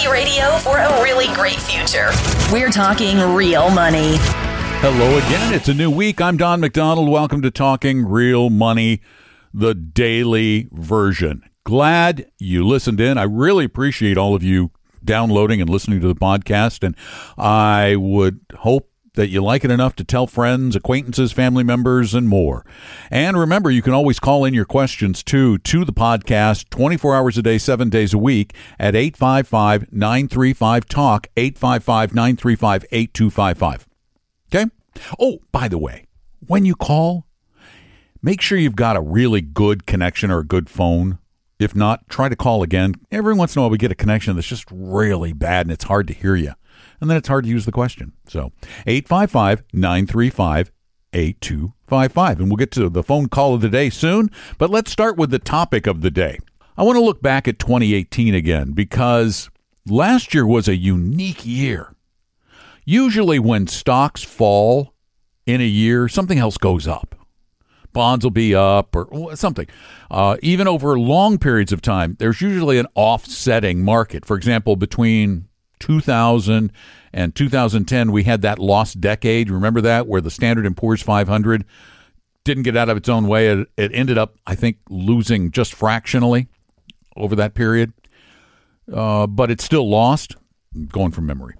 Reality radio for a really great future. We're talking real money. Hello again. It's a new week. I'm Don McDonald. Welcome to Talking Real Money, the daily version. Glad you listened in. I really appreciate all of you downloading and listening to the podcast. And I would hope that you like it enough to tell friends, acquaintances, family members, and more. And remember, you can always call in your questions too to the podcast 24 hours a day, seven days a week at 855 935 TALK, 855 935 8255. Okay? Oh, by the way, when you call, make sure you've got a really good connection or a good phone. If not, try to call again. Every once in a while, we get a connection that's just really bad and it's hard to hear you and then it's hard to use the question. So 855 935 8255. And we'll get to the phone call of the day soon, but let's start with the topic of the day. I want to look back at 2018 again because last year was a unique year. Usually, when stocks fall in a year, something else goes up. Bonds will be up or something. Uh, even over long periods of time, there's usually an offsetting market. For example, between 2000 and 2010 we had that lost decade. Remember that? Where the standard & poor's 500 didn't get out of its own way. It, it ended up i think losing just fractionally over that period. Uh, but it's still lost going from memory.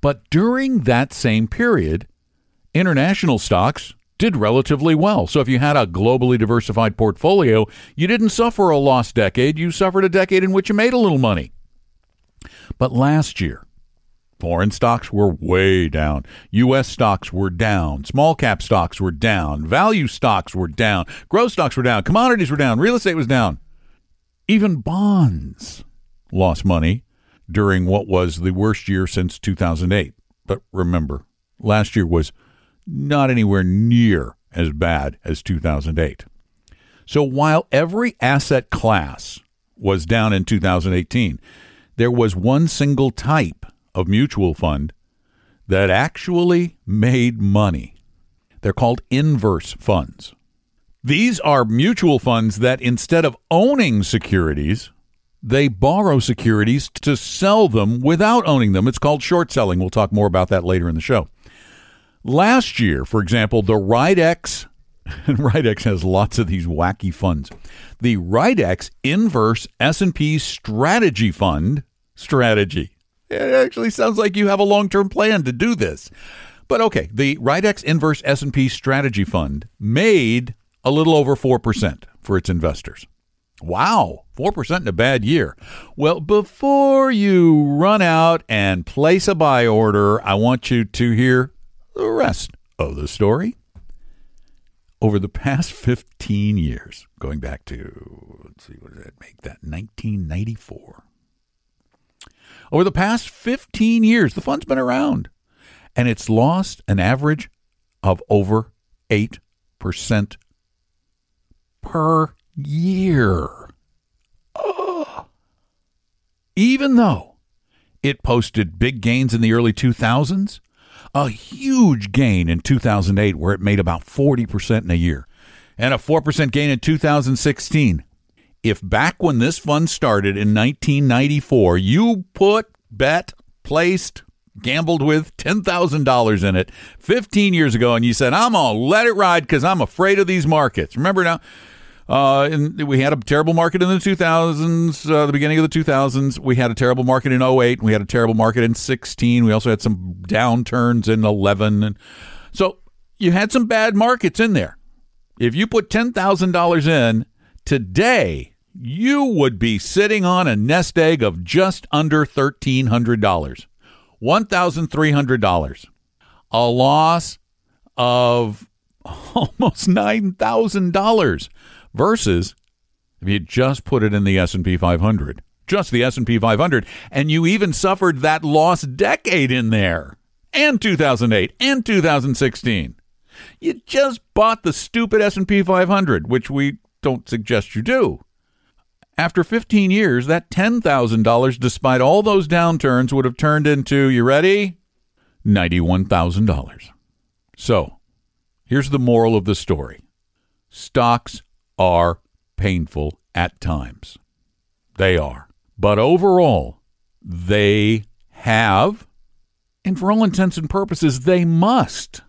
But during that same period international stocks did relatively well. So if you had a globally diversified portfolio, you didn't suffer a lost decade, you suffered a decade in which you made a little money. But last year, Foreign stocks were way down. U.S. stocks were down. Small cap stocks were down. Value stocks were down. Growth stocks were down. Commodities were down. Real estate was down. Even bonds lost money during what was the worst year since 2008. But remember, last year was not anywhere near as bad as 2008. So while every asset class was down in 2018, there was one single type of mutual fund that actually made money. They're called inverse funds. These are mutual funds that instead of owning securities, they borrow securities to sell them without owning them. It's called short selling. We'll talk more about that later in the show. Last year, for example, the Rydex, and Rydex has lots of these wacky funds. The Rydex Inverse S&P Strategy Fund strategy it actually sounds like you have a long-term plan to do this. But okay, the Rydex Inverse S&P Strategy Fund made a little over 4% for its investors. Wow, 4% in a bad year. Well, before you run out and place a buy order, I want you to hear the rest of the story. Over the past 15 years, going back to, let's see, what did that make that? 1994. Over the past 15 years, the fund's been around, and it's lost an average of over 8% per year. Even though it posted big gains in the early 2000s, a huge gain in 2008 where it made about 40% in a year, and a 4% gain in 2016 if back when this fund started in 1994, you put, bet, placed, gambled with $10,000 in it 15 years ago and you said, I'm going to let it ride because I'm afraid of these markets. Remember now? Uh, and we had a terrible market in the 2000s, uh, the beginning of the 2000s. We had a terrible market in 08. We had a terrible market in 16. We also had some downturns in 11. And so you had some bad markets in there. If you put $10,000 in today, you would be sitting on a nest egg of just under $1,300. $1,300. A loss of almost $9,000 versus if you just put it in the S&P 500, just the S&P 500, and you even suffered that lost decade in there, and 2008 and 2016. You just bought the stupid S&P 500, which we don't suggest you do. After 15 years, that $10,000 despite all those downturns would have turned into, you ready? $91,000. So, here's the moral of the story. Stocks are painful at times. They are. But overall, they have, and for all intents and purposes, they must,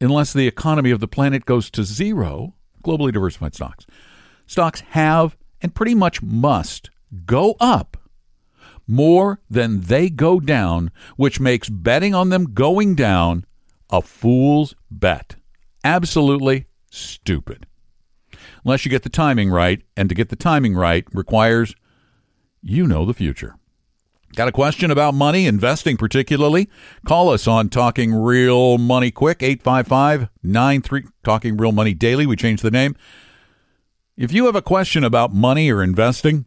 unless the economy of the planet goes to zero, globally diversified stocks. Stocks have and pretty much must go up more than they go down, which makes betting on them going down a fool's bet. Absolutely stupid. Unless you get the timing right, and to get the timing right requires you know the future. Got a question about money, investing particularly? Call us on Talking Real Money Quick, 855 93 Talking Real Money Daily. We changed the name. If you have a question about money or investing,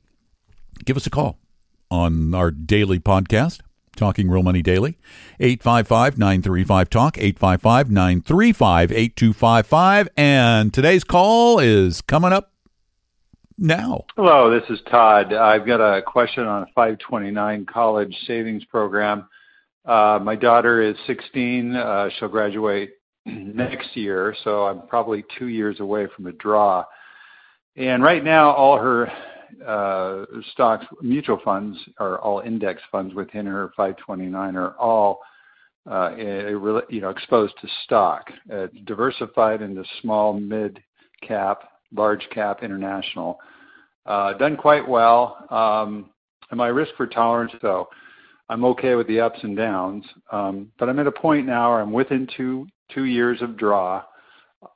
give us a call on our daily podcast, Talking Real Money Daily, 855 935 Talk, 855 935 8255. And today's call is coming up now. Hello, this is Todd. I've got a question on a 529 college savings program. Uh, my daughter is 16. Uh, she'll graduate next year, so I'm probably two years away from a draw. And right now, all her uh, stocks, mutual funds, are all index funds within her 529 are all uh, you know exposed to stock, uh, diversified into small, mid cap, large cap, international. Uh, done quite well. Um, and my risk for tolerance, though, I'm okay with the ups and downs. Um, but I'm at a point now where I'm within two two years of draw.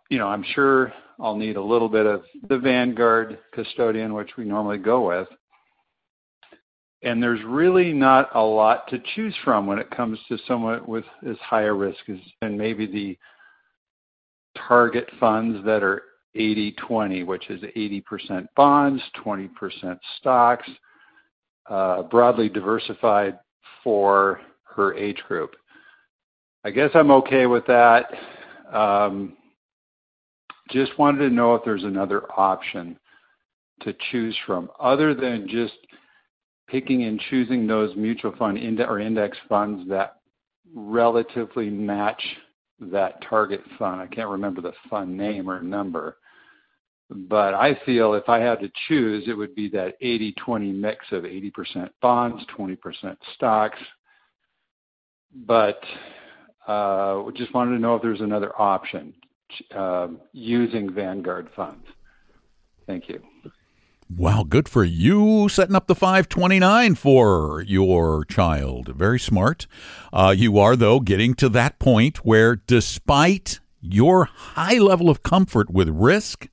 You know, I'm sure I'll need a little bit of the Vanguard custodian, which we normally go with. And there's really not a lot to choose from when it comes to someone with as high a risk as and maybe the target funds that are 80-20, which is 80% bonds, 20% stocks, uh, broadly diversified for her age group. I guess I'm okay with that. Um, just wanted to know if there's another option to choose from other than just picking and choosing those mutual fund or index funds that relatively match that target fund. I can't remember the fund name or number. But I feel if I had to choose, it would be that 80-20 mix of 80% bonds, 20% stocks. But uh, just wanted to know if there's another option uh, using Vanguard funds. Thank you. Wow, good for you setting up the 529 for your child. Very smart. Uh, you are, though, getting to that point where, despite your high level of comfort with risk,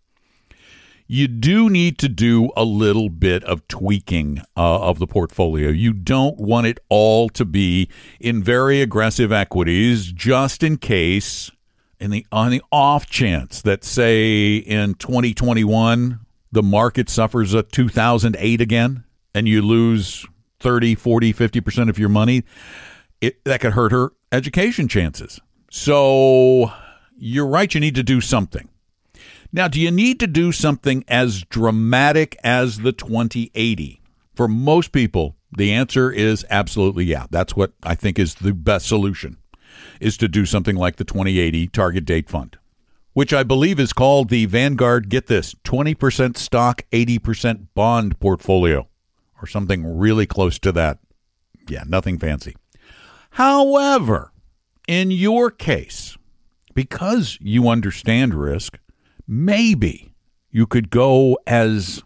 you do need to do a little bit of tweaking uh, of the portfolio. You don't want it all to be in very aggressive equities just in case in the on the off chance that say in 2021 the market suffers a 2008 again and you lose 30 40 50% of your money it, that could hurt her education chances. So you're right you need to do something. Now do you need to do something as dramatic as the 2080 for most people the answer is absolutely yeah. That's what i think is the best solution is to do something like the 2080 target date fund, which I believe is called the Vanguard, get this, 20% stock, 80% bond portfolio, or something really close to that. Yeah, nothing fancy. However, in your case, because you understand risk, maybe you could go as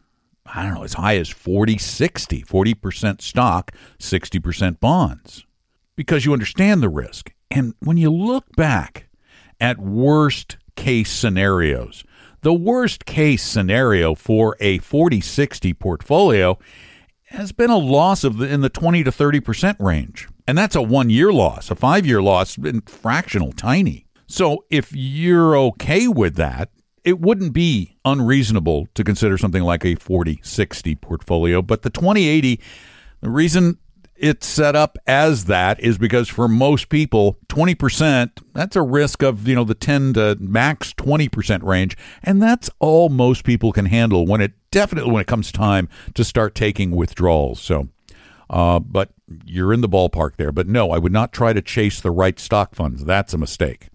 I don't know, as high as 40 60, 40% stock, 60% bonds, because you understand the risk and when you look back at worst case scenarios, the worst case scenario for a 40 60 portfolio has been a loss of the, in the 20 to 30% range. And that's a one year loss. A five year loss been fractional, tiny. So if you're okay with that, it wouldn't be unreasonable to consider something like a 40 60 portfolio. But the 2080, the reason it's set up as that is because for most people 20% that's a risk of you know the 10 to max 20% range. And that's all most people can handle when it definitely when it comes time to start taking withdrawals. So uh, but you're in the ballpark there. But no i would not try to chase the right stock funds. That's a mistake.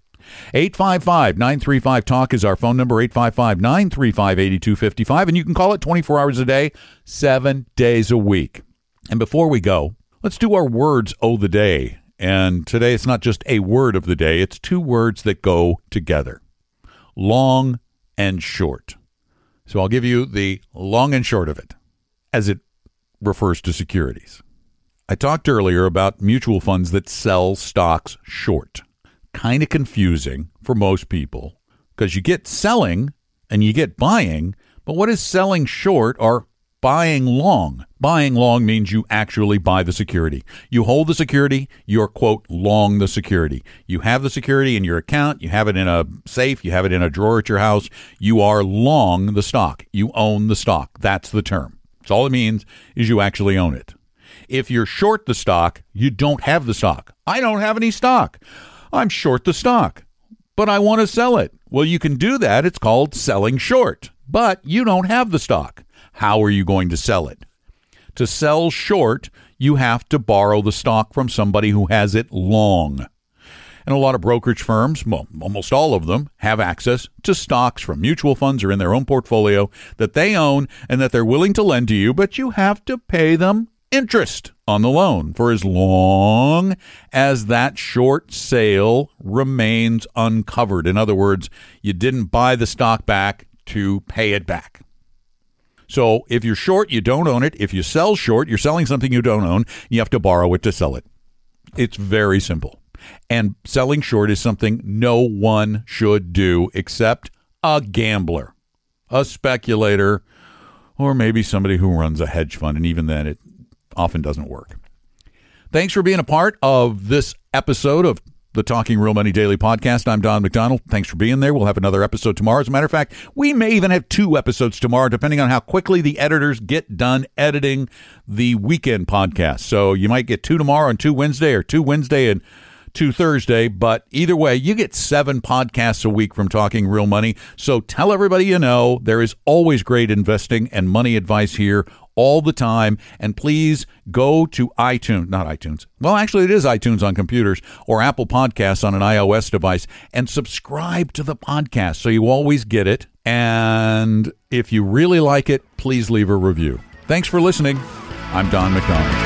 855 935 Talk is our phone number, 855 935 8255. And you can call it 24 hours a day, seven days a week. And before we go, let's do our words of the day. And today it's not just a word of the day, it's two words that go together long and short. So I'll give you the long and short of it as it refers to securities. I talked earlier about mutual funds that sell stocks short kind of confusing for most people because you get selling and you get buying, but what is selling short or buying long? Buying long means you actually buy the security. You hold the security, you're, quote, long the security. You have the security in your account, you have it in a safe, you have it in a drawer at your house. You are long the stock. You own the stock. That's the term. That's all it means is you actually own it. If you're short the stock, you don't have the stock. I don't have any stock. I'm short the stock, but I want to sell it. Well, you can do that. It's called selling short, but you don't have the stock. How are you going to sell it? To sell short, you have to borrow the stock from somebody who has it long. And a lot of brokerage firms, well, almost all of them, have access to stocks from mutual funds or in their own portfolio that they own and that they're willing to lend to you, but you have to pay them interest on the loan for as long as that short sale remains uncovered. In other words, you didn't buy the stock back to pay it back. So if you're short, you don't own it. If you sell short, you're selling something you don't own. You have to borrow it to sell it. It's very simple. And selling short is something no one should do except a gambler, a speculator, or maybe somebody who runs a hedge fund. And even then, it often doesn't work. Thanks for being a part of this episode of the Talking Real Money Daily podcast. I'm Don McDonald. Thanks for being there. We'll have another episode tomorrow. As a matter of fact, we may even have two episodes tomorrow, depending on how quickly the editors get done editing the weekend podcast. So you might get two tomorrow and two Wednesday, or two Wednesday and two Thursday. But either way, you get seven podcasts a week from Talking Real Money. So tell everybody you know there is always great investing and money advice here all the time. And please go to iTunes, not iTunes. Well, actually, it is iTunes on computers or Apple Podcasts on an iOS device and subscribe to the podcast so you always get it. And if you really like it, please leave a review. Thanks for listening. I'm Don McDonald.